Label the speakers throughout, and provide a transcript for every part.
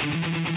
Speaker 1: Mm-hmm.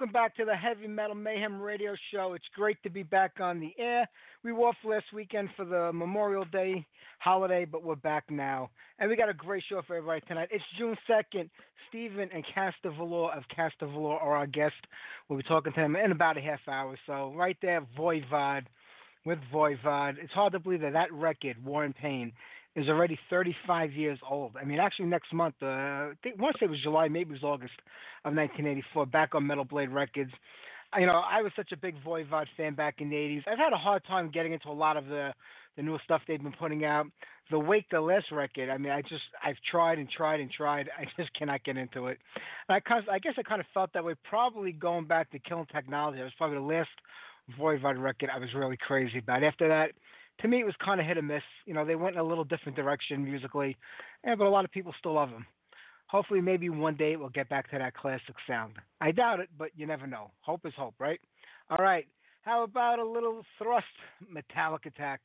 Speaker 1: Welcome back to the Heavy Metal Mayhem Radio Show. It's great to be back on the air. We were off last weekend for the Memorial Day holiday, but we're back now. And we got a great show for everybody tonight. It's June 2nd. Stephen and Castor Valor of Castor Valor are our guests. We'll be talking to them in about a half hour. So, right there, Voivod with Voivod. It's hard to believe that that record, War and Pain, is already 35 years old. I mean, actually, next month, uh, I it was July, maybe it was August of 1984, back on Metal Blade Records. You know, I was such a big Voivod fan back in the 80s. I've had a hard time getting into a lot of the the new stuff they've been putting out. The Wake the Last record, I mean, I just I've tried and tried and tried. I just cannot get into it. And I kind of, I guess I kind of felt that way. Probably going back to Killing Technology, it was probably the last Voivod record I was really crazy about. After that, to me, it was kind of hit or miss. You know, they went in a little different direction musically, yeah, but a lot of people still love them. Hopefully, maybe one day we'll get back to that classic sound. I doubt it, but you never know. Hope is hope, right? All right. How about a little thrust metallic attack?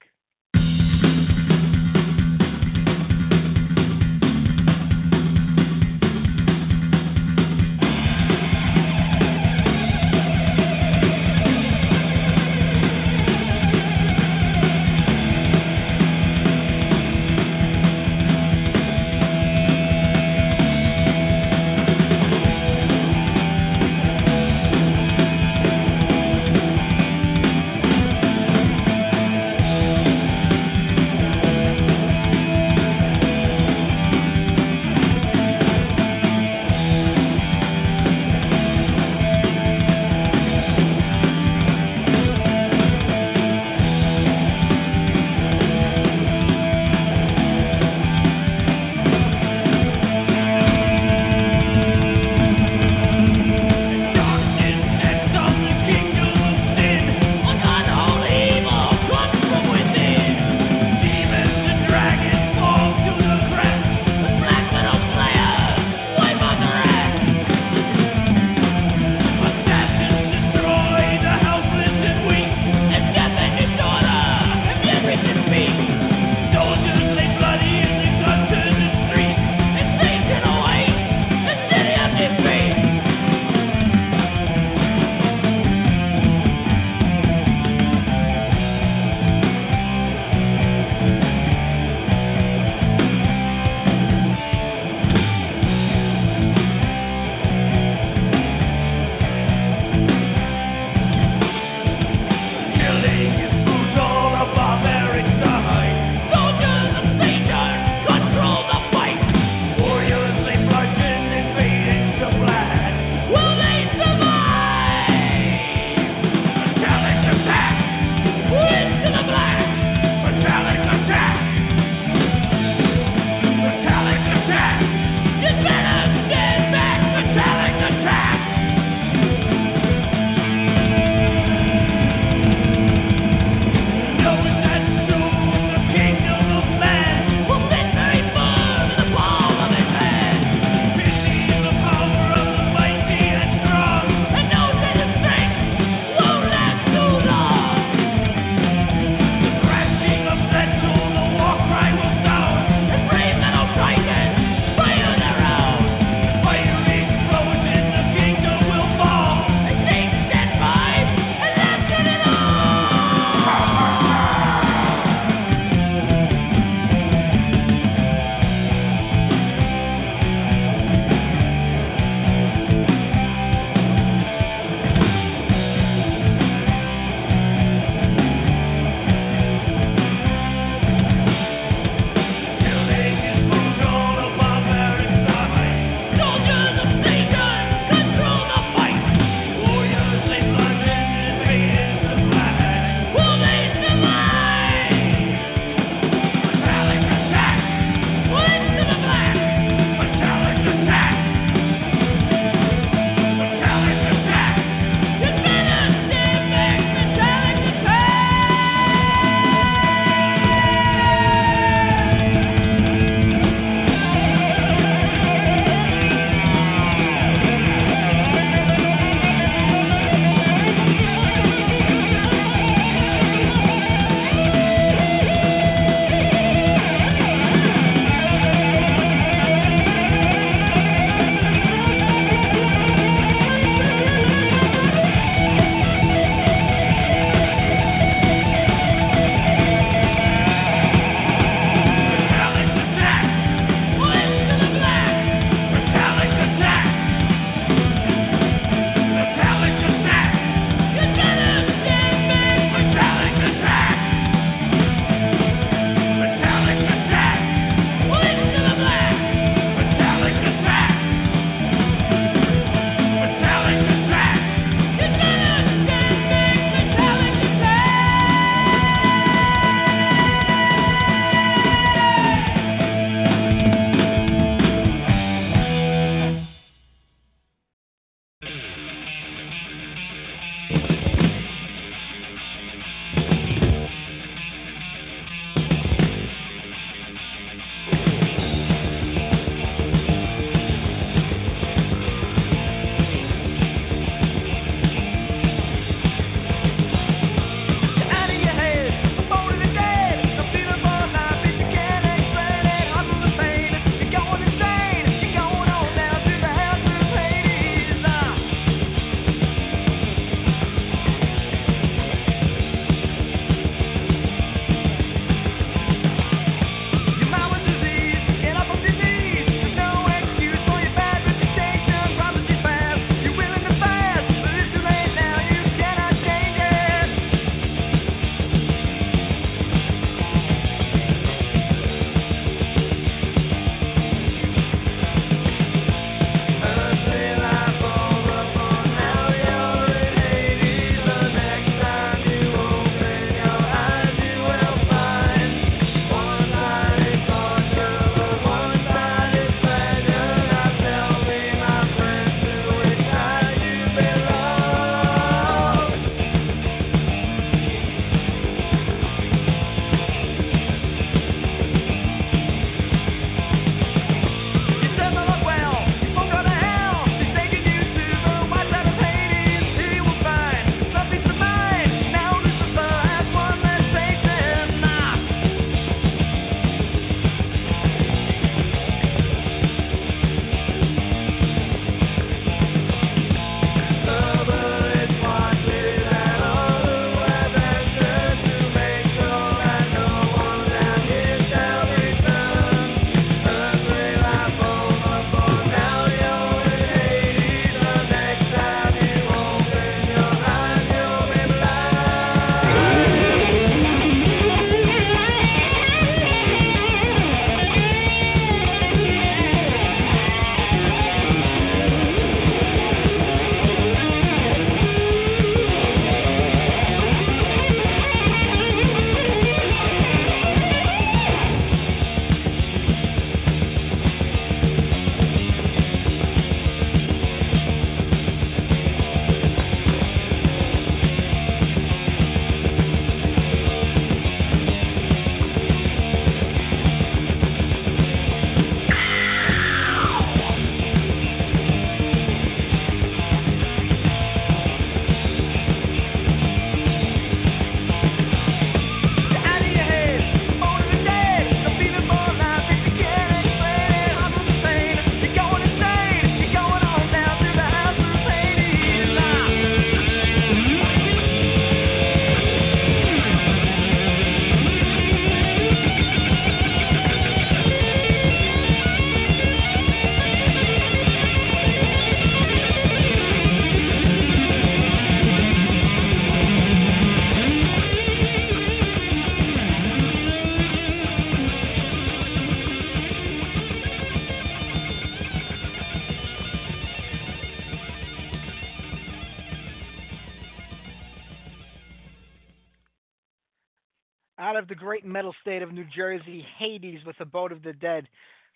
Speaker 1: Great metal state of New Jersey, Hades with Abode of the Dead.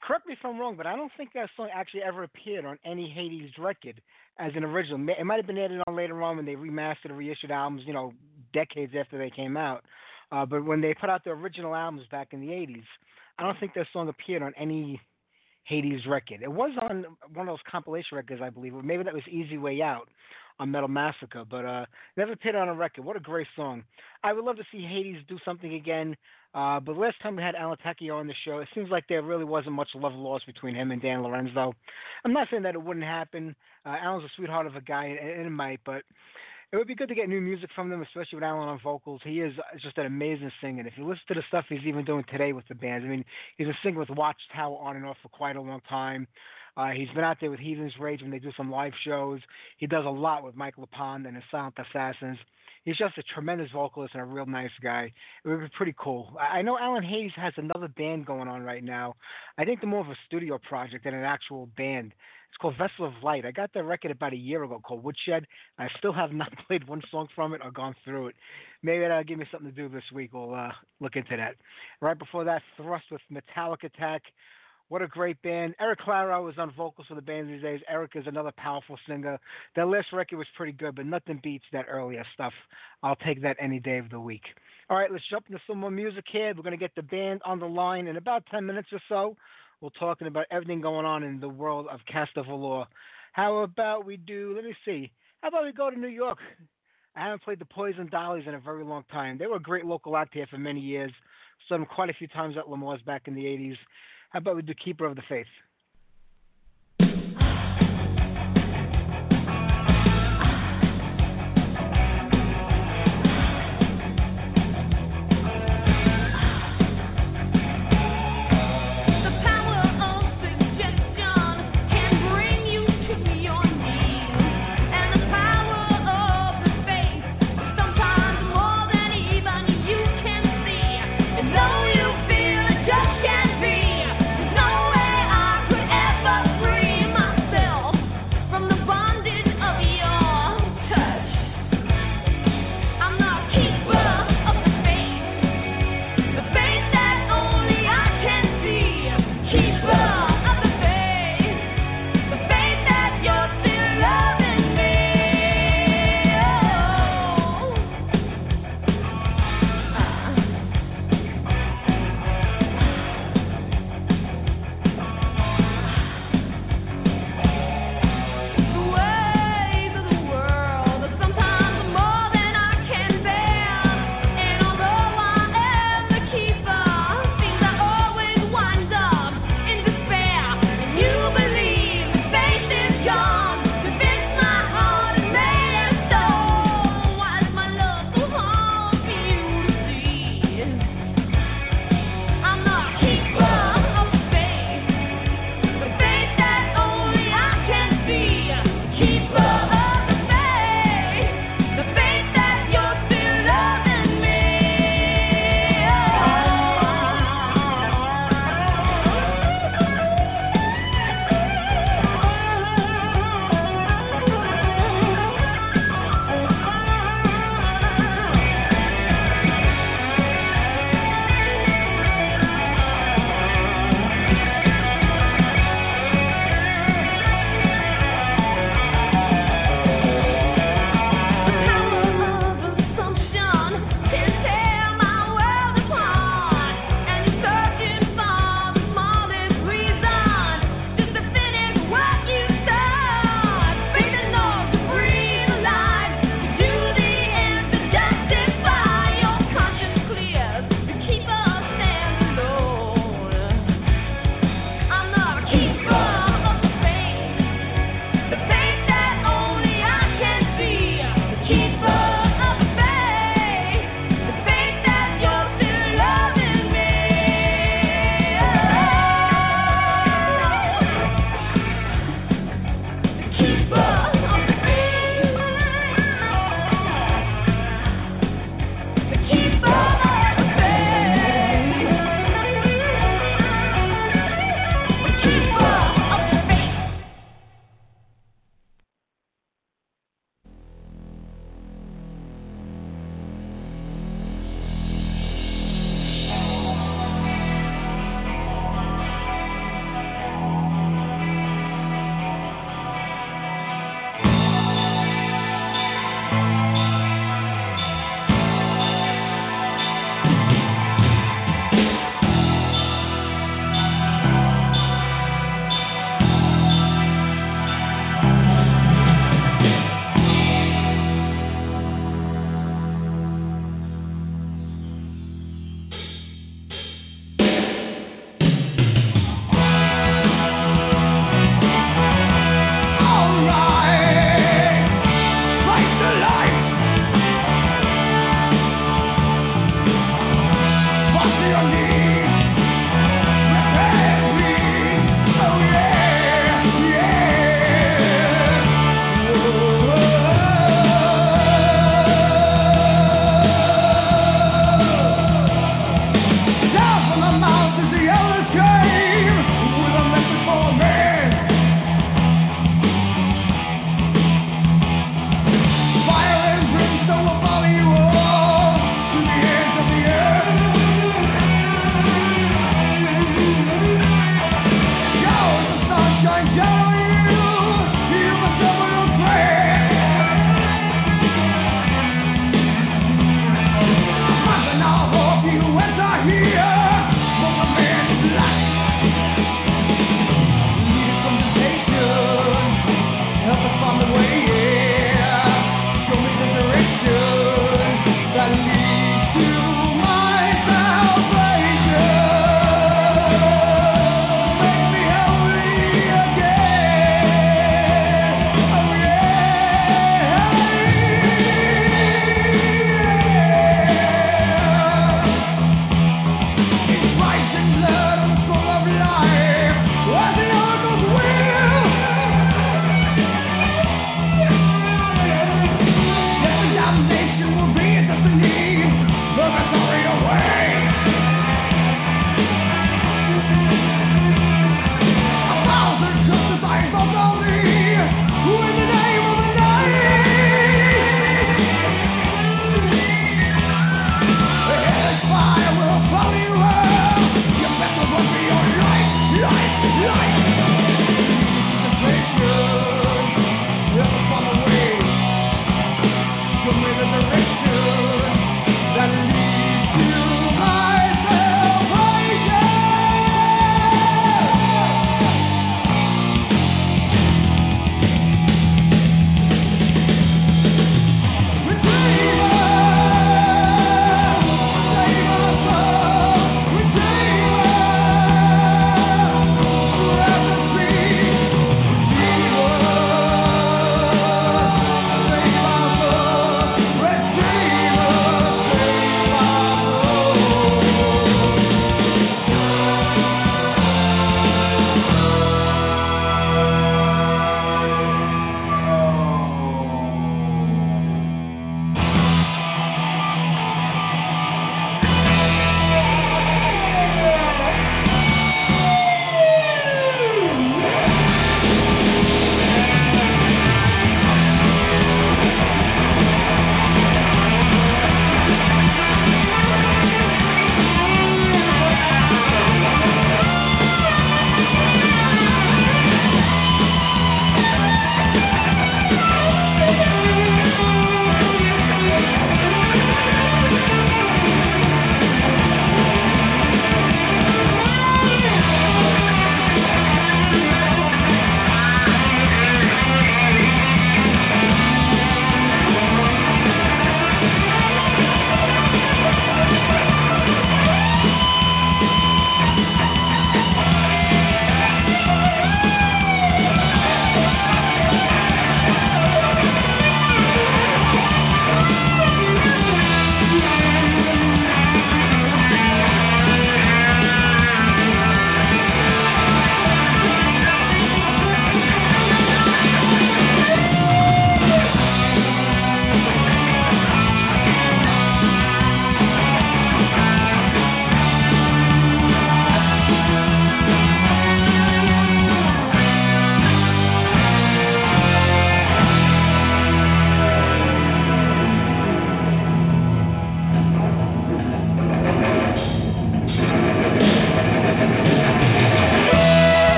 Speaker 1: Correct me if I'm wrong, but I don't think that song actually ever appeared on any Hades record as an original. It might have been added on later on when they remastered or reissued albums, you know, decades after they came out. Uh, but when they put out their original albums back in the 80s, I don't think that song appeared on any Hades record. It was on one of those compilation records, I believe, or maybe that was Easy Way Out on Metal Massacre, but uh, never appeared on a record. What a great song! I would love to see Hades do something again. Uh, but last time we had Alan on the show, it seems like there really wasn't much love lost between him and Dan Lorenzo. I'm not saying that it wouldn't happen. Uh, Alan's a sweetheart of a guy, and it might, but it would be good to get new music from them, especially with Alan on vocals. He is just an amazing singer. If you listen to the stuff he's even doing today with the bands, I mean, he's been singing with Watchtower on and off for quite a long time. Uh, he's been out there with Heathen's Rage when they do some live shows. He does a lot with Mike LePond and the Silent Assassins. He's just a tremendous vocalist and a real nice guy. It would be pretty cool. I know Alan Hayes has another band going on right now. I think they're more of a studio project than an actual band. It's called Vessel of Light. I got that record about a year ago called Woodshed. I still have not played one song from it or gone through it. Maybe that'll give me something to do this week. We'll uh, look into that. Right before that, Thrust with Metallic Attack. What a great band. Eric Claro is on vocals for the band these days. Eric is another powerful singer. Their last record was pretty good, but nothing beats that earlier stuff. I'll take that any day of the week. All right, let's jump into some more music here. We're going to get the band on the line in about 10 minutes or so. We're talking about everything going on in the world of Castavalor. How about we do, let me see, how about we go to New York? I haven't played the Poison Dollys in a very long time. They were a great local act here for many years. Saw them quite a few times at L'Amour's back in the 80s. How about we do Keeper of the Faith?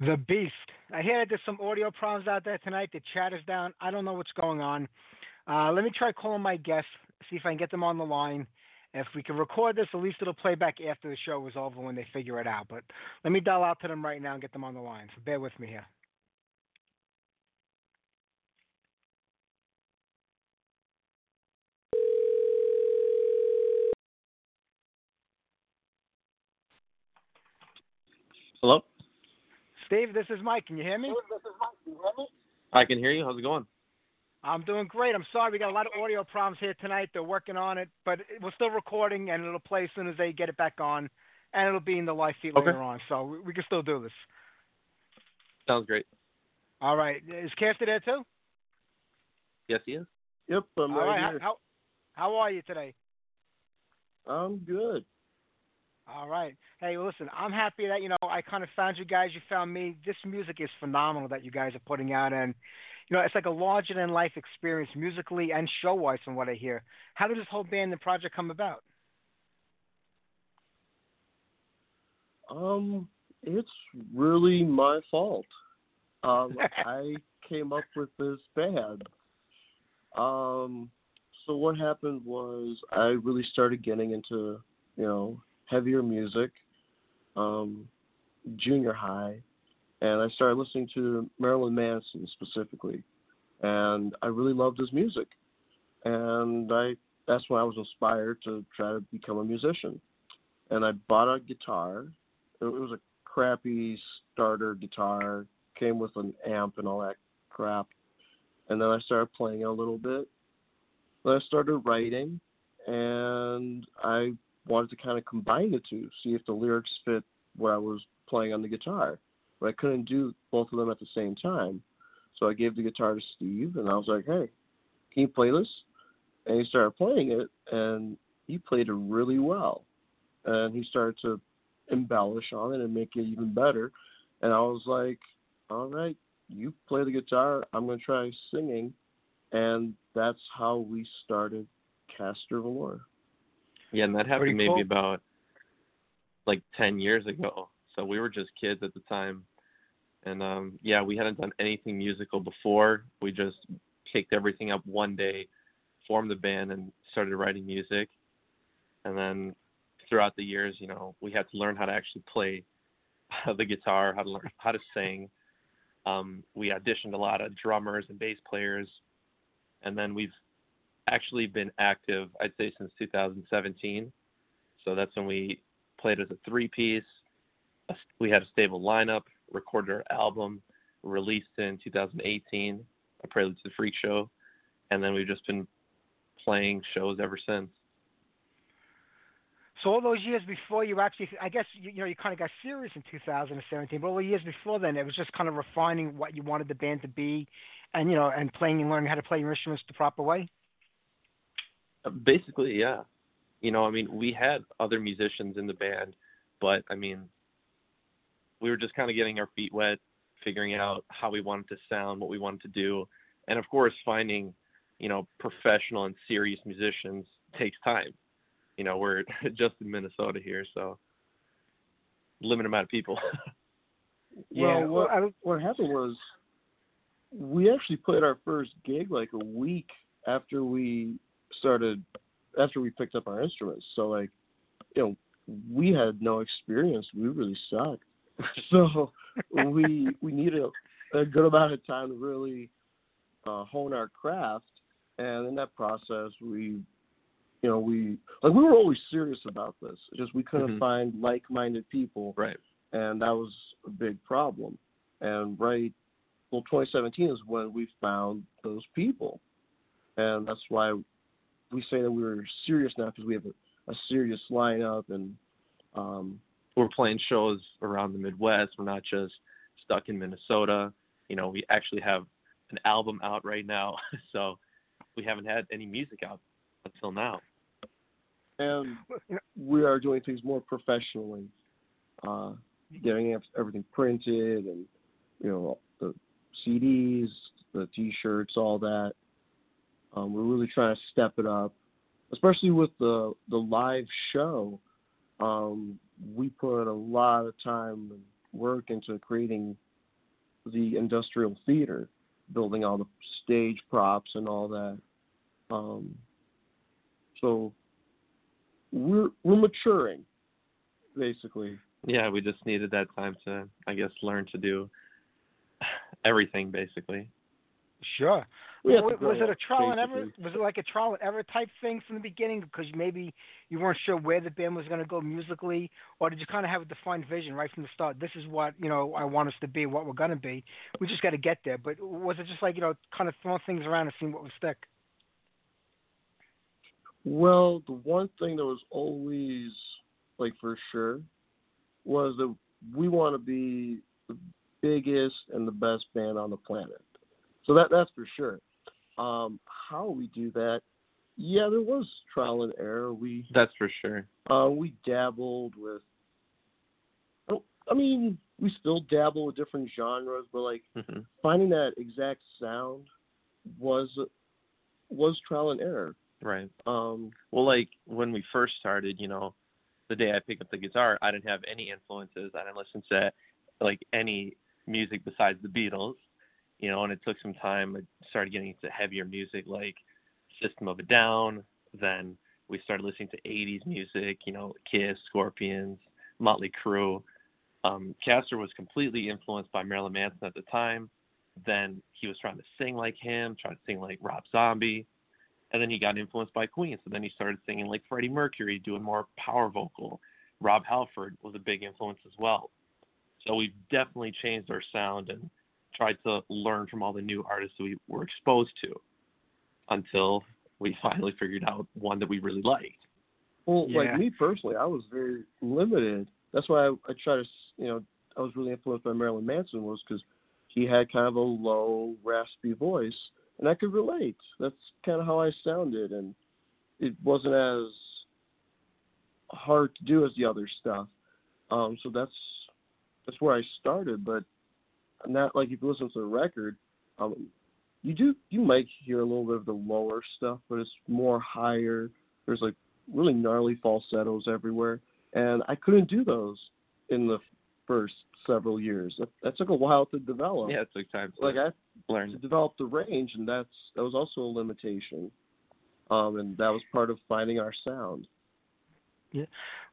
Speaker 1: The Beast. I hear that there's some audio problems out there tonight. The chat is down. I don't know what's going on. Uh, let me try calling my guests, see if I can get them on the line. If we can record this, at least it'll play back after the show is over when they figure it out. But let me dial out to them right now and get them on the line. So bear with me here.
Speaker 2: Hello?
Speaker 1: Steve, this is Mike. Can you hear me?
Speaker 2: I can hear you. How's it going?
Speaker 1: I'm doing great. I'm sorry we got a lot of audio problems here tonight. They're working on it, but we're still recording, and it'll play as soon as they get it back on, and it'll be in the live feed
Speaker 2: Okay.
Speaker 1: later on. So we, we can still do this.
Speaker 2: Sounds great.
Speaker 1: All right. Is Caster there too?
Speaker 2: Yes, he is.
Speaker 3: Yep, I'm
Speaker 1: All
Speaker 3: right,
Speaker 1: right.
Speaker 3: here.
Speaker 1: How, how how are you today?
Speaker 3: I'm good.
Speaker 1: All right. Hey, listen, I'm happy that you know I kind of found you guys. You found me. This music is phenomenal that you guys are putting out, and you know it's like a larger than life experience musically and show wise, from what I hear. How did this whole band and project come about?
Speaker 3: Um, it's really my fault. Um, I came up with this band. Um, so what happened was I really started getting into, you know, heavier music, um, junior high, and I started listening to Marilyn Manson specifically, and I really loved his music, and I that's when I was inspired to try to become a musician, and I bought a guitar. It was a crappy starter guitar, came with an amp and all that crap, and then I started playing a little bit. Then I started writing, and I wanted to kind of combine the two, see if the lyrics fit what I was playing on the guitar. But I couldn't do both of them at the same time. So I gave the guitar to Steve, and I was like, hey, can you play this? And he started playing it, and he played it really well. And he started to embellish on it and make it even better. And I was like, all right, you play the guitar, I'm going to try singing. And that's how we started Caster Valor.
Speaker 2: Yeah, and that happened maybe
Speaker 1: cool.
Speaker 2: about like ten years ago. So we were just kids at the time. And um yeah, we hadn't done anything musical before. We just picked everything up one day, formed the band and started writing music. And then throughout the years, you know, we had to learn how to actually play the guitar, how to learn how to sing. Um, we auditioned a lot of drummers and bass players, and then we've actually been active, I'd say, since 2017. So that's when we played as a three piece. We had a stable lineup, recorded our album, released in 2018, A Prelude to the Freak Show, and then we've just been playing shows ever since.
Speaker 1: So all those years before you actually, I guess you, you know you kind of got serious in 2017. But all the years before then, it was just kind of refining what you wanted the band to be, and you know, and playing and learning how to play your instruments the proper way.
Speaker 2: Basically, yeah. You know, I mean, we had other musicians in the band, but I mean, we were just kind of getting our feet wet, figuring out how we wanted to sound, what we wanted to do, and of course, finding, you know, professional and serious musicians takes time. You know, we're just in Minnesota here, so limited amount of people.
Speaker 1: Yeah,
Speaker 3: well, what,
Speaker 1: I-
Speaker 3: what happened was we actually played our first gig like a week after we started, after we picked up our instruments. So, like, you know, we had no experience. We really sucked. so we we needed a, a good amount of time to really uh, hone our craft. And in that process, we, you know, we like we were always serious about this. Just we couldn't
Speaker 2: Mhm.
Speaker 3: find like-minded people
Speaker 2: right.
Speaker 3: and that was a big problem. And right, well, 2017 is when we found those people, and that's why we say that we were serious now because we have a, a serious lineup, and um,
Speaker 2: We're playing shows around the Midwest. We're not just stuck in Minnesota. You know, we actually have an album out right now, so we haven't had any music out until now.
Speaker 3: and we are doing things more professionally, uh, getting everything printed, and you know the CDs, the T-shirts, all that. Um, we're really trying to step it up, especially with the the live show. Um, we put a lot of time and work into creating the industrial theater, building all the stage props and all that. Um, so we're we're maturing, basically.
Speaker 2: Yeah, we just needed that time to, I guess, learn to do everything basically.
Speaker 1: Sure.
Speaker 3: We have to
Speaker 1: was, it a trial and error? Was it like a trial and error type thing from the beginning because maybe you weren't sure where the band was going to go musically, or did you kind of have a defined vision right from the start? This is what you know I want us to be, what we're going to be. We just got to get there. But was it just like you know kind of throwing things around and seeing what would stick?
Speaker 3: Well, the one thing that was always like for sure was that we want to be the biggest and the best band on the planet. So that that's for sure. Um, how we do that? Yeah, there was trial and error. We
Speaker 2: That's for sure.
Speaker 3: uh, we dabbled with. I mean, we still dabble with different genres, but like
Speaker 2: hmm
Speaker 3: finding that exact sound was was trial and error.
Speaker 2: Right.
Speaker 3: Um,
Speaker 2: Well, like when we first started, you know, the day I picked up the guitar, I didn't have any influences. I didn't listen to like any music besides the Beatles, you know, and it took some time. I started getting into heavier music like System of a Down. Then we started listening to 80s music, you know, Kiss, Scorpions, Motley Crue. Um, Caster was completely influenced by Marilyn Manson at the time. Then he was trying to sing like him, trying to sing like Rob Zombie and then he got influenced by Queen. So then he started singing like Freddie Mercury, doing more power vocal. Rob Halford was a big influence as well. So we've definitely changed our sound and tried to learn from all the new artists we were exposed to until we finally figured out one that we really liked.
Speaker 3: Well,
Speaker 1: Yeah.
Speaker 3: like me personally, I was very limited. That's why I, I try to, you know, I was really influenced by Marilyn Manson was because he had kind of a low, raspy voice, and I could relate. That's kind of how I sounded, and it wasn't as hard to do as the other stuff. Um, so that's that's where I started. But not like if you listen to the record, um, you do you might hear a little bit of the lower stuff, but it's more higher. There's like really gnarly falsettos everywhere, and I couldn't do those in the first several years. That, that took a while to develop.
Speaker 2: Yeah, it took time to
Speaker 3: Like I learned
Speaker 2: to
Speaker 3: develop the range, and that's that was also a limitation. Um, and that was part of finding our sound.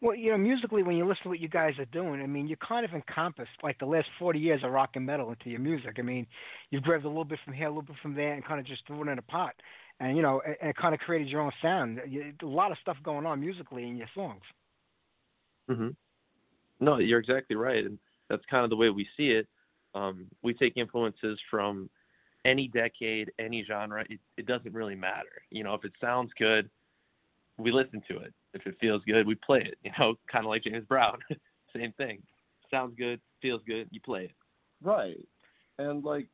Speaker 1: Well, you know, musically, when you listen to what you guys are doing, I mean, you kind of encompass like the last 40 years of rock and metal into your music. I mean, you've grabbed a little bit from here, a little bit from there, and kind of just threw it in a pot, and you know, and kind of created your own sound. You, a lot of stuff going on musically in your songs.
Speaker 2: hmm No, you're exactly right, and that's kind of the way we see it. Um, we take influences from any decade, any genre. It, it doesn't really matter. You know, if it sounds good, we listen to it. If it feels good, we play it. You know, kind of like James Brown. Same thing. Sounds good, feels good, you play it.
Speaker 3: Right. And like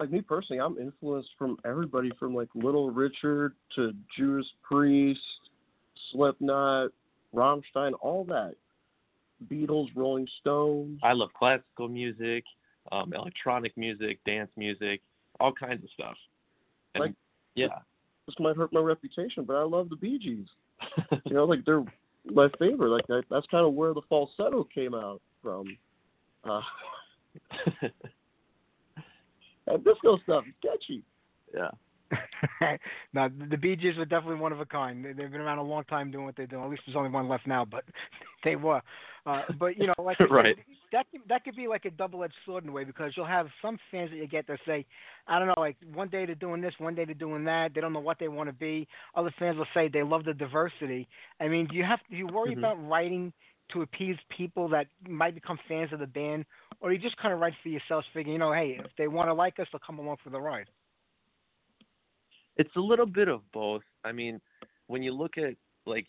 Speaker 3: like me personally, I'm influenced from everybody from like Little Richard to Judas Priest, Slipknot, Rammstein, all that. Beatles, Rolling Stones.
Speaker 2: I love classical music, um, electronic music, dance music, all kinds of stuff. And
Speaker 3: Like-
Speaker 2: yeah,
Speaker 3: This might hurt my reputation, but I love the Bee Gees. You know, like they're my favorite. Like I, that's kind of where the falsetto came out from. Uh, and disco stuff is catchy.
Speaker 2: yeah.
Speaker 1: now, the Bee Gees were definitely one of a kind. They- They've been around a long time doing what they do. At least there's only one left now, but they were. Uh, but you know, like said,
Speaker 2: Right.
Speaker 1: that could, that could be like a double-edged sword in a way because you'll have some fans that you get that say, I don't know, like one day they're doing this, one day they're doing that. They don't know what they want to be. Other fans will say they love the diversity. I mean, do you have do you worry
Speaker 2: Mhm.
Speaker 1: about writing to appease people that might become fans of the band, or you just kind of write for yourselves, figuring, you know, hey, if they want to like us, they'll come along for the ride.
Speaker 2: It's a little bit of both. I mean, when you look at like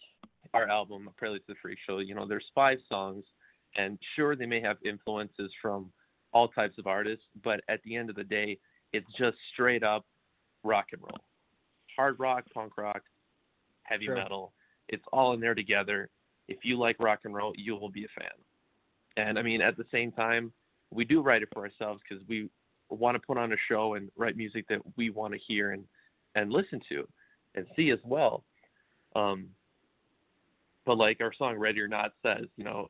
Speaker 2: our album, Prelude to the Freak Show, you know, there's five songs, and sure they may have influences from all types of artists, but at the end of the day, it's just straight up rock and roll, hard rock, punk rock, heavy
Speaker 1: Sure.
Speaker 2: metal. It's all in there together. If you like rock and roll, you will be a fan. And I mean, at the same time, we do write it for ourselves because we want to put on a show and write music that we want to hear and and listen to and see as well. Um, but like our song "Ready or Not" says, you know,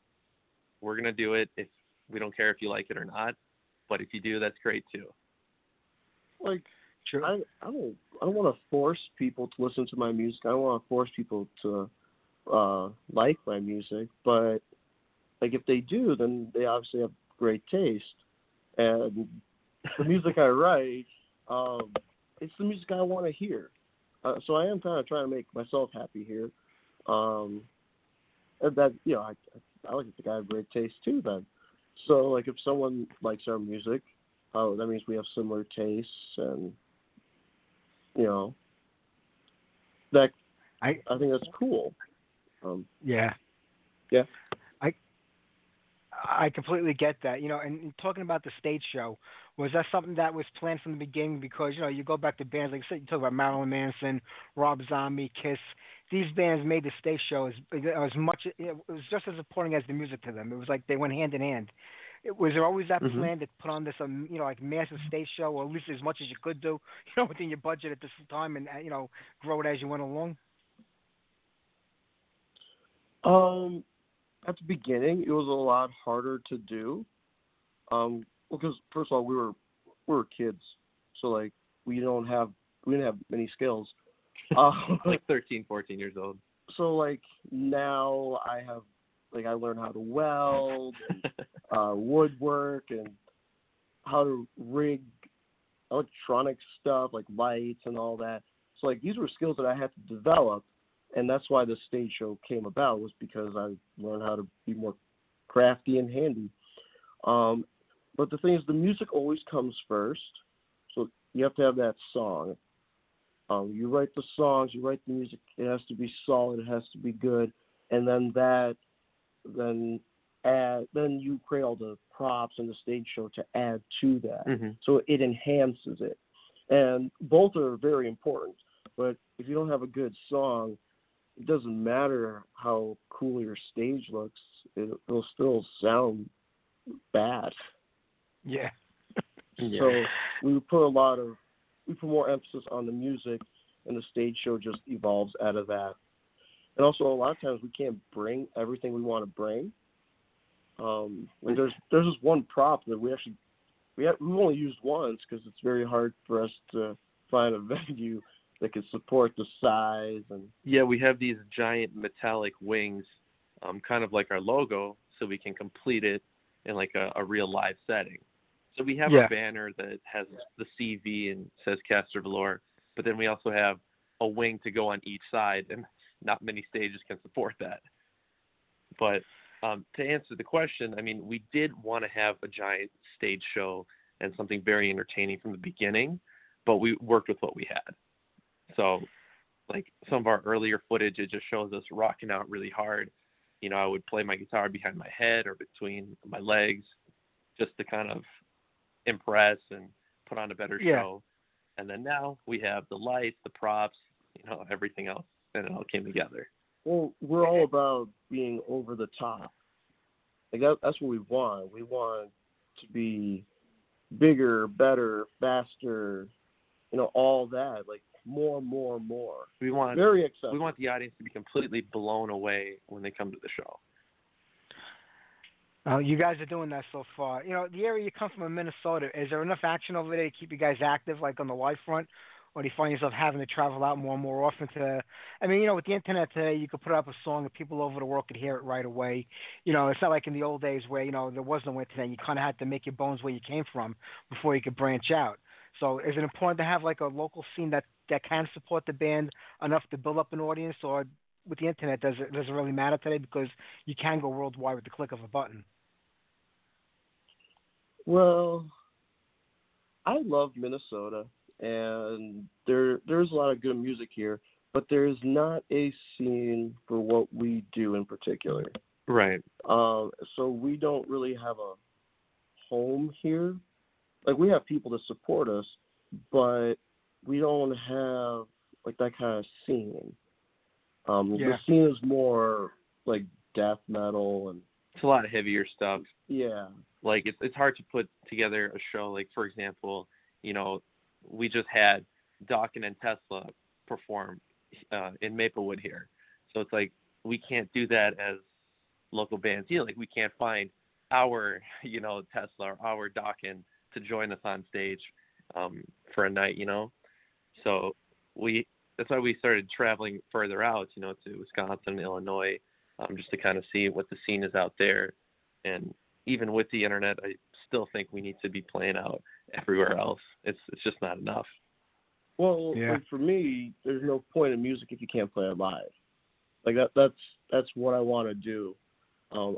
Speaker 2: we're gonna do it if we don't care if you like it or not. but if you do, that's great too.
Speaker 3: Like
Speaker 1: True.
Speaker 3: I I don't I don't want to force people to listen to my music. I don't want to force people to uh like my music, but like if they do, then they obviously have great taste. And the music I write, um, it's the music I want to hear. Uh, so I am kind of trying to make myself happy here. Um, and that you know, I I like to think I have great taste too. Then, so like if someone likes our music, oh, that means we have similar tastes, and you know, that
Speaker 1: I
Speaker 3: I think that's cool. Um,
Speaker 1: yeah.
Speaker 3: Yeah.
Speaker 1: I completely get that. You know, and, and talking about the stage show, was that something that was planned from the beginning? Because you know, you go back to bands like you said, you talk about Marilyn Manson, Rob Zombie, Kiss. These bands made the stage show as as much. It was just as important as the music to them. It was like they went hand in hand. It, was there always that
Speaker 3: Mhm.
Speaker 1: plan to put on this, um, you know, like massive stage show, or at least as much as you could do, you know, within your budget at this time, and uh, you know, grow it as you went along?
Speaker 3: Um, at the beginning, it was a lot harder to do. Um, because first of all, we were we were kids, so like we don't have we didn't have many skills. Uh,
Speaker 2: Like 13, 14 years old.
Speaker 3: so like now I have like I learned how to weld, and, uh, woodwork, and how to rig electronic stuff like lights and all that. So like these were skills that I had to develop, and that's why the stage show came about was because I learned how to be more crafty and handy. Um, but the thing is, the music always comes first, so you have to have that song. Um, you write the songs, you write the music. It has to be solid. It has to be good, and then that, then add, then you create all the props and the stage show to add to that
Speaker 2: hmm
Speaker 3: so it enhances it. And both are very important. But if you don't have a good song, it doesn't matter how cool your stage looks; it, it'll still sound bad.
Speaker 1: Yeah.
Speaker 2: Yeah.
Speaker 3: So we put a lot of we put more emphasis on the music, and the stage show just evolves out of that. And also, a lot of times we can't bring everything we want to bring. Um, like there's there's this one prop that we actually we have, we've only used once because it's very hard for us to find a venue that can support the size and
Speaker 2: Yeah, we have these giant metallic wings, um, kind of like our logo, so we can complete it in like a, a real live setting. So we have
Speaker 1: Yeah.
Speaker 2: a banner that has the CV and says Caster Valor, but then we also have a wing to go on each side, and not many stages can support that. But um, to answer the question, I mean, we did want to have a giant stage show and something very entertaining from the beginning, but we worked with what we had. So, like some of our earlier footage, it just shows us rocking out really hard. You know, I would play my guitar behind my head or between my legs just to kind of impress and put on a better
Speaker 1: Yeah.
Speaker 2: show. And then now we have the lights, the props, you know, everything else, and it all came together.
Speaker 3: Well, we're all about being over the top. Like that, that's what we want. We want to be bigger, better, faster, you know, all that. Like more, more, more.
Speaker 2: We want
Speaker 3: Very excessive.
Speaker 2: we want the audience to be completely blown away when they come to the show.
Speaker 1: Uh, you guys are doing that so far. You know, the area you come from in Minnesota, is there enough action over there to keep you guys active, like on the live front? Or do you find yourself having to travel out more and more often to, I mean, you know, with the internet today, you could put up a song and people over the world could hear it right away. You know, it's not like in the old days where, you know, there was no internet. You kind of had to make your bones where you came from before you could branch out. So is it important to have like a local scene that, that can support the band enough to build up an audience or with the internet, does it, does it really matter today because you can go worldwide with the click of a button?
Speaker 3: Well, I love Minnesota, and there there's a lot of good music here, but there is not a scene for what we do in particular.
Speaker 2: Right.
Speaker 3: Um, so we don't really have a home here. Like we have people to support us, but we don't have like that kind of scene. Um,
Speaker 1: Yeah.
Speaker 3: The scene is more like death metal and
Speaker 2: It's a lot of heavier stuff.
Speaker 3: yeah,
Speaker 2: like it's it's hard to put together a show like for example you know we just had Dokken and Tesla perform uh, in Maplewood here so it's like we can't do that as local bands either like we can't find our you know Tesla or our Dokken to join us on stage um, for a night, you know. So we that's why we started traveling further out, you know, to Wisconsin, Illinois, um, just to kind of see what the scene is out there. And even with the internet, I still think we need to be playing out everywhere else. It's it's just not enough.
Speaker 3: Well,
Speaker 1: Yeah.
Speaker 3: like for me, there's no point in music if you can't play it live. Like that that's that's what I want to do. Um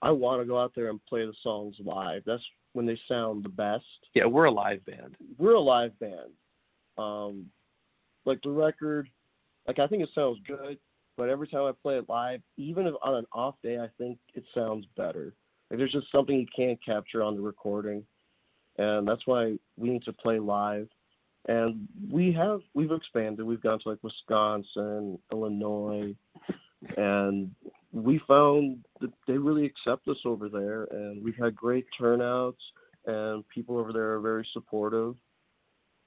Speaker 3: I want to go out there and play the songs live. That's when they sound the best.
Speaker 2: Yeah, we're a live band.
Speaker 3: We're a live band. Um like the record like I think it sounds good, but every time I play it live, even if on an off day, I think it sounds better. Like there's just something you can't capture on the recording. And that's why we need to play live and we have we've expanded. We've gone to like Wisconsin, Illinois, and we found that they really accept us over there, and we've had great turnouts, and people over there are very supportive.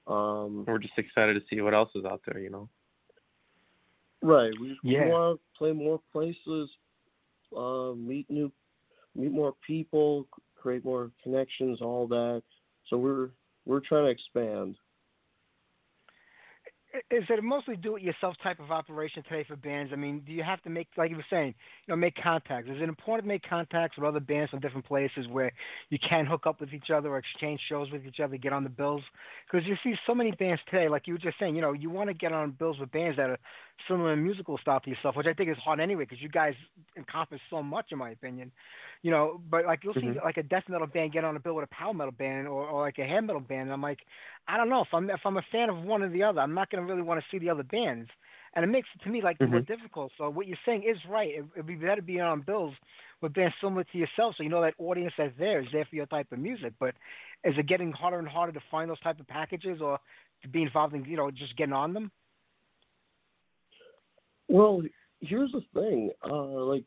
Speaker 3: Um,
Speaker 2: We're just excited to see what else is out there, you know.
Speaker 3: right. We,
Speaker 1: Yeah.
Speaker 3: we want to play more places, uh, meet new, meet more people, create more connections, all that. So we're we're trying to expand.
Speaker 1: Is it a mostly do-it-yourself type of operation today for bands? I mean, do you have to make, like you were saying, you know, make contacts? Is it important to make contacts with other bands from different places where you can hook up with each other or exchange shows with each other, get on the bills? Because you see so many bands today, like you were just saying, you know, you want to get on bills with bands that are similar musical style to yourself, which I think is hard anyway, because you guys encompass so much, in my opinion. You know, but like you'll see
Speaker 2: Mhm.
Speaker 1: like a death metal band get on a bill with a power metal band or, or like a hair metal band, and I'm like, I don't know if I'm if I'm a fan of one or the other, I'm not going to really want to see the other bands, and it makes it to me like more
Speaker 2: Mhm.
Speaker 1: difficult. So what you're saying is right. It, it'd be better being on bills with bands similar to yourself, so you know that audience that's there is there for your type of music. But is it getting harder and harder to find those type of packages, or to be involved in you know just getting on them?
Speaker 3: Well, here's the thing. Uh, like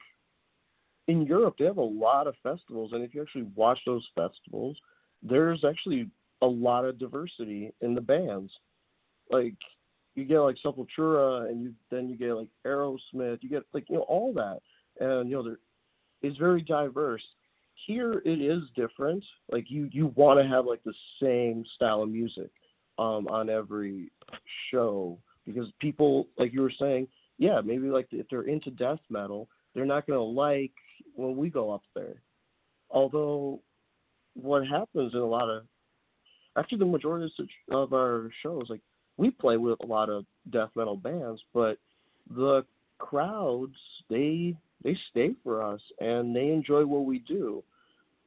Speaker 3: in Europe, they have a lot of festivals, and if you actually watch those festivals, there's actually a lot of diversity in the bands. Like you get like Sepultura, and you then you get like Aerosmith. You get like you know all that, and you know there is very diverse. Here it is different. Like you you want to have like the same style of music um, on every show because people like you were saying yeah, maybe like if they're into death metal, they're not gonna like when we go up there. Although, what happens in a lot of actually the majority of our shows, like we play with a lot of death metal bands, but the crowds they they stay for us and they enjoy what we do,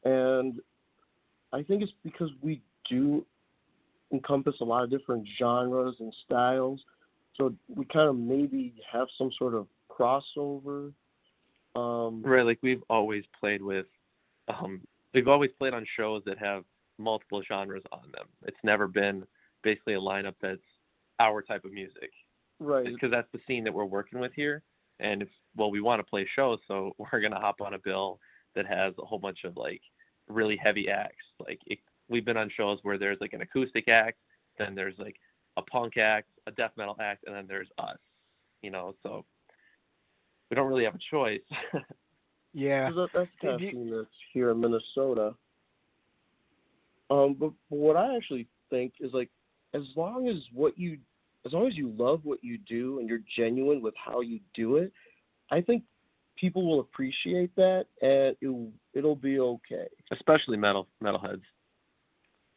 Speaker 3: and I think it's because we do encompass a lot of different genres and styles so we kind of maybe have some sort of crossover. Um,
Speaker 2: Right, like we've always played with um we've always played on shows that have multiple genres on them. It's never been basically a lineup that's our type of music.
Speaker 3: right.
Speaker 2: because that's the scene that we're working with here. And if well, we want to play shows, so we're gonna hop on a bill that has a whole bunch of like really heavy acts. Like it, we've been on shows where there's like an acoustic act, then there's like a punk act, a death metal act, and then there's us. You know, so we don't really have a choice.
Speaker 1: Yeah.
Speaker 3: 'Cause that, that's the kind of
Speaker 1: Do you-
Speaker 3: scene that's here in Minnesota. Um, but, but what I actually think is like, as long as what you, as long as you love what you do and you're genuine with how you do it, I think people will appreciate that and it it'll be okay.
Speaker 2: Especially metal metalheads.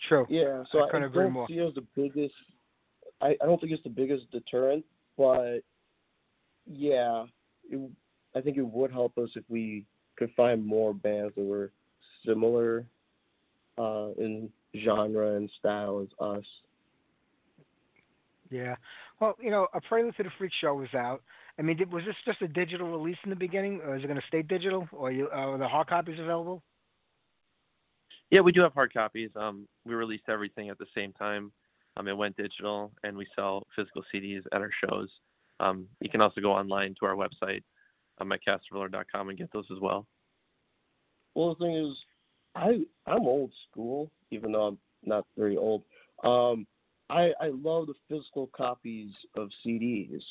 Speaker 1: True.
Speaker 3: Yeah, so
Speaker 1: I
Speaker 3: I,
Speaker 1: couldn't agree
Speaker 3: don't
Speaker 1: more.
Speaker 3: see it as the biggest. I, I don't think it's the biggest deterrent, but yeah, it, I think it would help us if we could find more bands that were similar uh, in genre and style as us.
Speaker 1: Yeah. Well, you know, a Prelude to the Freak Show was out. I mean, did, was this just a digital release in the beginning, or is it going to stay digital, or you, uh, are the hard copies available?
Speaker 2: Yeah, we do have hard copies. Um, we released everything at the same time. Um, it went digital, and we sell physical CDs at our shows. Um, you can also go online to our website, um, at and get those as well.
Speaker 3: Well, the thing is, I I'm old school, even though I'm not very old. Um, I I love the physical copies of CDs.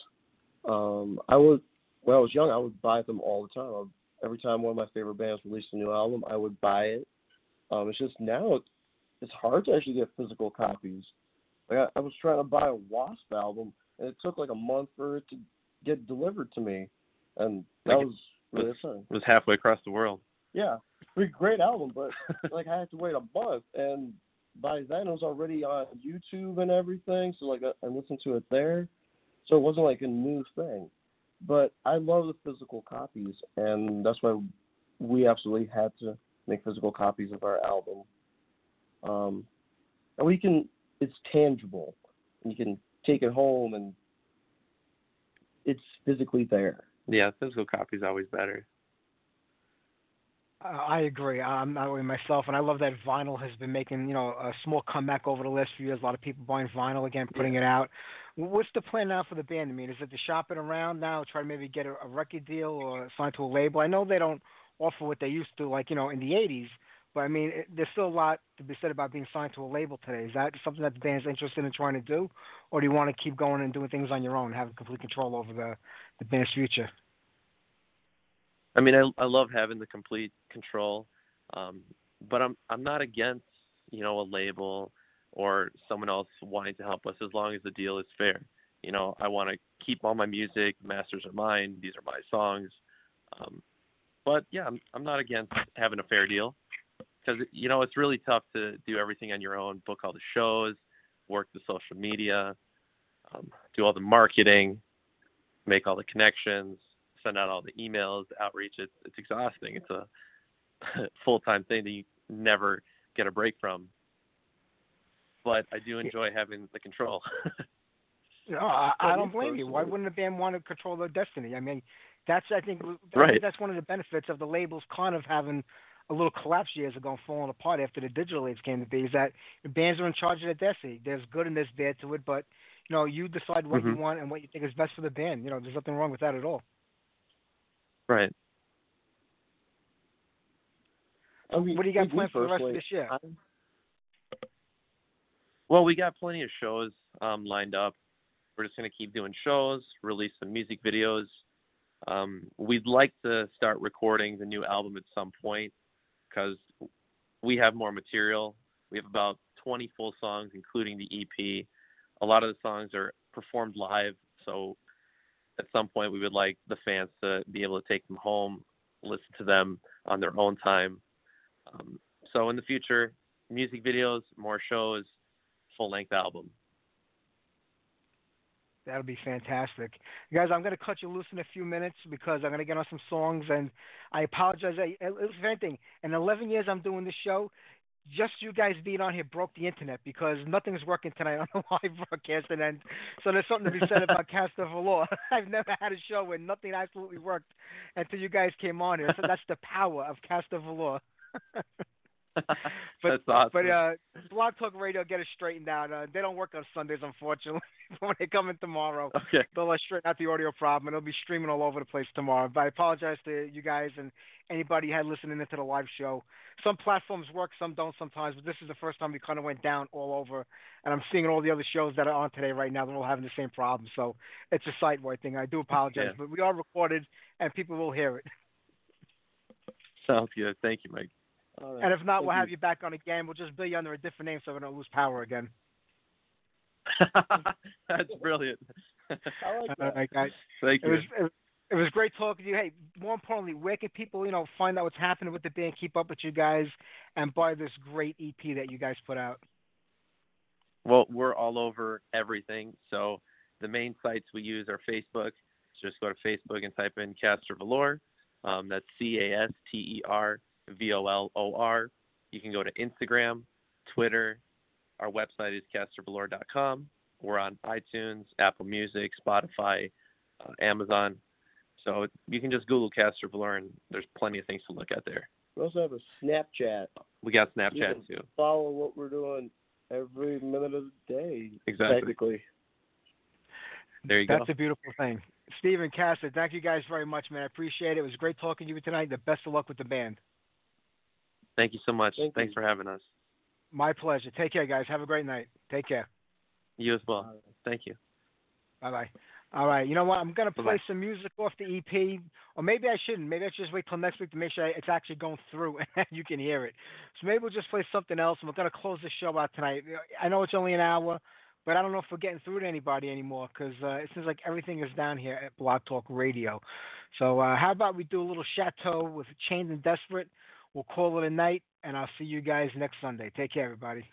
Speaker 3: Um, I would when I was young, I would buy them all the time. every time one of my favorite bands released a new album, I would buy it. Um, it's just now it's hard to actually get physical copies. Like I, I was trying to buy a W.A.S.P. album, and it took like a month for it to get delivered to me, and that
Speaker 2: Like,
Speaker 3: was really
Speaker 2: was-
Speaker 3: upsetting.
Speaker 2: It was halfway across the world.
Speaker 3: Yeah, pretty great album, but like I had to wait a month, and by then it was already on YouTube and everything. So like I, I listened to it there, so it wasn't like a new thing. But I love the physical copies, and that's why we absolutely had to make physical copies of our album. Um, and we can, it's tangible. and You can take it home, and it's physically there.
Speaker 2: Yeah, physical copy is always better.
Speaker 1: I agree. I'm that way myself, and I love that vinyl has been making you know a small comeback over the last few years. A lot of people buying vinyl again, putting it out. What's the plan now for the band? I mean, is it to shop it around now, try to maybe get a, a record deal or sign to a label? I know they don't offer what they used to, like you know in the '80s, but I mean, it, there's still a lot to be said about being signed to a label today. Is that something that the band's interested in trying to do, or do you want to keep going and doing things on your own, having complete control over the the band's future?
Speaker 2: I mean, I I love having the complete control, um, but I'm I'm not against you know a label or someone else wanting to help us as long as the deal is fair. You know, I want to keep all my music, masters are mine, these are my songs. Um, but yeah, I'm I'm not against having a fair deal because you know it's really tough to do everything on your own, book all the shows, work the social media, um, do all the marketing, make all the connections, send out all the emails, the outreach. It's it's exhausting. It's a full time thing that you never get a break from. But I do enjoy having the control.
Speaker 1: No, I, I don't blame you. Why wouldn't a band want to control their destiny? I mean, that's I think, I think
Speaker 2: Right.
Speaker 1: that's one of the benefits of the labels kind of having a little collapse years ago and falling apart after the digital age came to be. Is that bands are in charge of their destiny. There's good and there's bad to it, but you know, you decide what you
Speaker 2: Mhm.
Speaker 1: want and what you think is best for the band. You know, there's nothing wrong with that at all.
Speaker 2: right.
Speaker 3: I mean,
Speaker 1: What do you got planned for the rest of this year?
Speaker 3: I-
Speaker 2: Well, we got plenty of shows um, lined up. We're just going to keep doing shows, release some music videos. Um, we'd like to start recording the new album at some point because we have more material. We have about 20 full songs, including the EP. A lot of the songs are performed live, so at some point we would like the fans to be able to take them home, listen to them on their own time. Um, so in the future, music videos, more shows, full length album.
Speaker 1: That'll be fantastic. Guys, I'm going to cut you loose in a few minutes because I'm going to get on some songs, and I apologize. If anything, in 11 years I'm doing this show, just you guys being on here broke the internet because nothing's working tonight on the live broadcasting end. So there's something to be said about Caster Valor. I've never had a show where nothing absolutely worked until you guys came on here. So that's the power of Caster Valor. But,
Speaker 2: That's awesome.
Speaker 1: But uh, Blog Talk Radio get it straightened out. Uh, they don't work on Sundays, unfortunately. but when they come in tomorrow,
Speaker 2: okay.
Speaker 1: they'll uh, straighten out the audio problem, and it'll be streaming all over the place tomorrow. But I apologize to you guys and anybody had listening into the live show. Some platforms work, some don't sometimes, but this is the first time we kind of went down all over. And I'm seeing all the other shows that are on today right now, they're all having the same problem. So it's a site-wide thing. I do apologize,
Speaker 2: Yeah.
Speaker 1: but we are recorded, and people will hear it.
Speaker 2: Sounds good. Thank you, Mike.
Speaker 3: All right.
Speaker 1: And if not,
Speaker 3: Thank
Speaker 1: we'll
Speaker 3: you.
Speaker 1: have you back on again. We'll just bill you under a different name so we don't lose power again.
Speaker 2: That's brilliant.
Speaker 3: I like that.
Speaker 1: right, guys.
Speaker 2: Thank
Speaker 1: It
Speaker 2: you.
Speaker 1: was it, it was great talking to you. Hey, more importantly, where can people you know find out what's happening with the band, keep up with you guys, and buy this great EP that you guys put out?
Speaker 2: Well, we're all over everything. So the main sites we use are Facebook. So just go to Facebook and type in Caster Valor. Um, that's C A S T E R V O L O R. You can go to Instagram, Twitter. Our website is castervalor.com. We're on iTunes, Apple Music, Spotify, uh, Amazon. So you can just Google Caster Valor, and there's plenty of things to look at there.
Speaker 3: We also have a Snapchat.
Speaker 2: We got
Speaker 3: You
Speaker 2: Snapchat
Speaker 3: can
Speaker 2: too.
Speaker 3: Follow what we're doing every minute of the day.
Speaker 2: Exactly.
Speaker 3: Technically.
Speaker 2: There you
Speaker 1: That's
Speaker 2: go.
Speaker 1: That's a beautiful thing. Steven Caster, thank you guys very much, man. I appreciate it. It was great talking to you tonight. The best of luck with the band.
Speaker 2: Thank you so much.
Speaker 3: Thank
Speaker 2: Thanks
Speaker 3: you.
Speaker 2: for having us.
Speaker 1: My pleasure. Take care, guys. Have a great night. Take care.
Speaker 2: You as well.
Speaker 3: Right.
Speaker 2: Thank you.
Speaker 1: Bye bye. All right. You know what? I'm gonna
Speaker 2: Bye-bye.
Speaker 1: play some music off the EP, or maybe I shouldn't. Maybe I should just wait till next week to make sure it's actually going through and you can hear it. So maybe we'll just play something else, and we're gonna close the show out tonight. I know it's only an hour, but I don't know if we're getting through to anybody anymore because uh, it seems like everything is down here at Blog Talk Radio. So uh, how about we do a little Chateau with Chained and Desperate? We'll call it a night, and I'll see you guys next Sunday. Take care, everybody.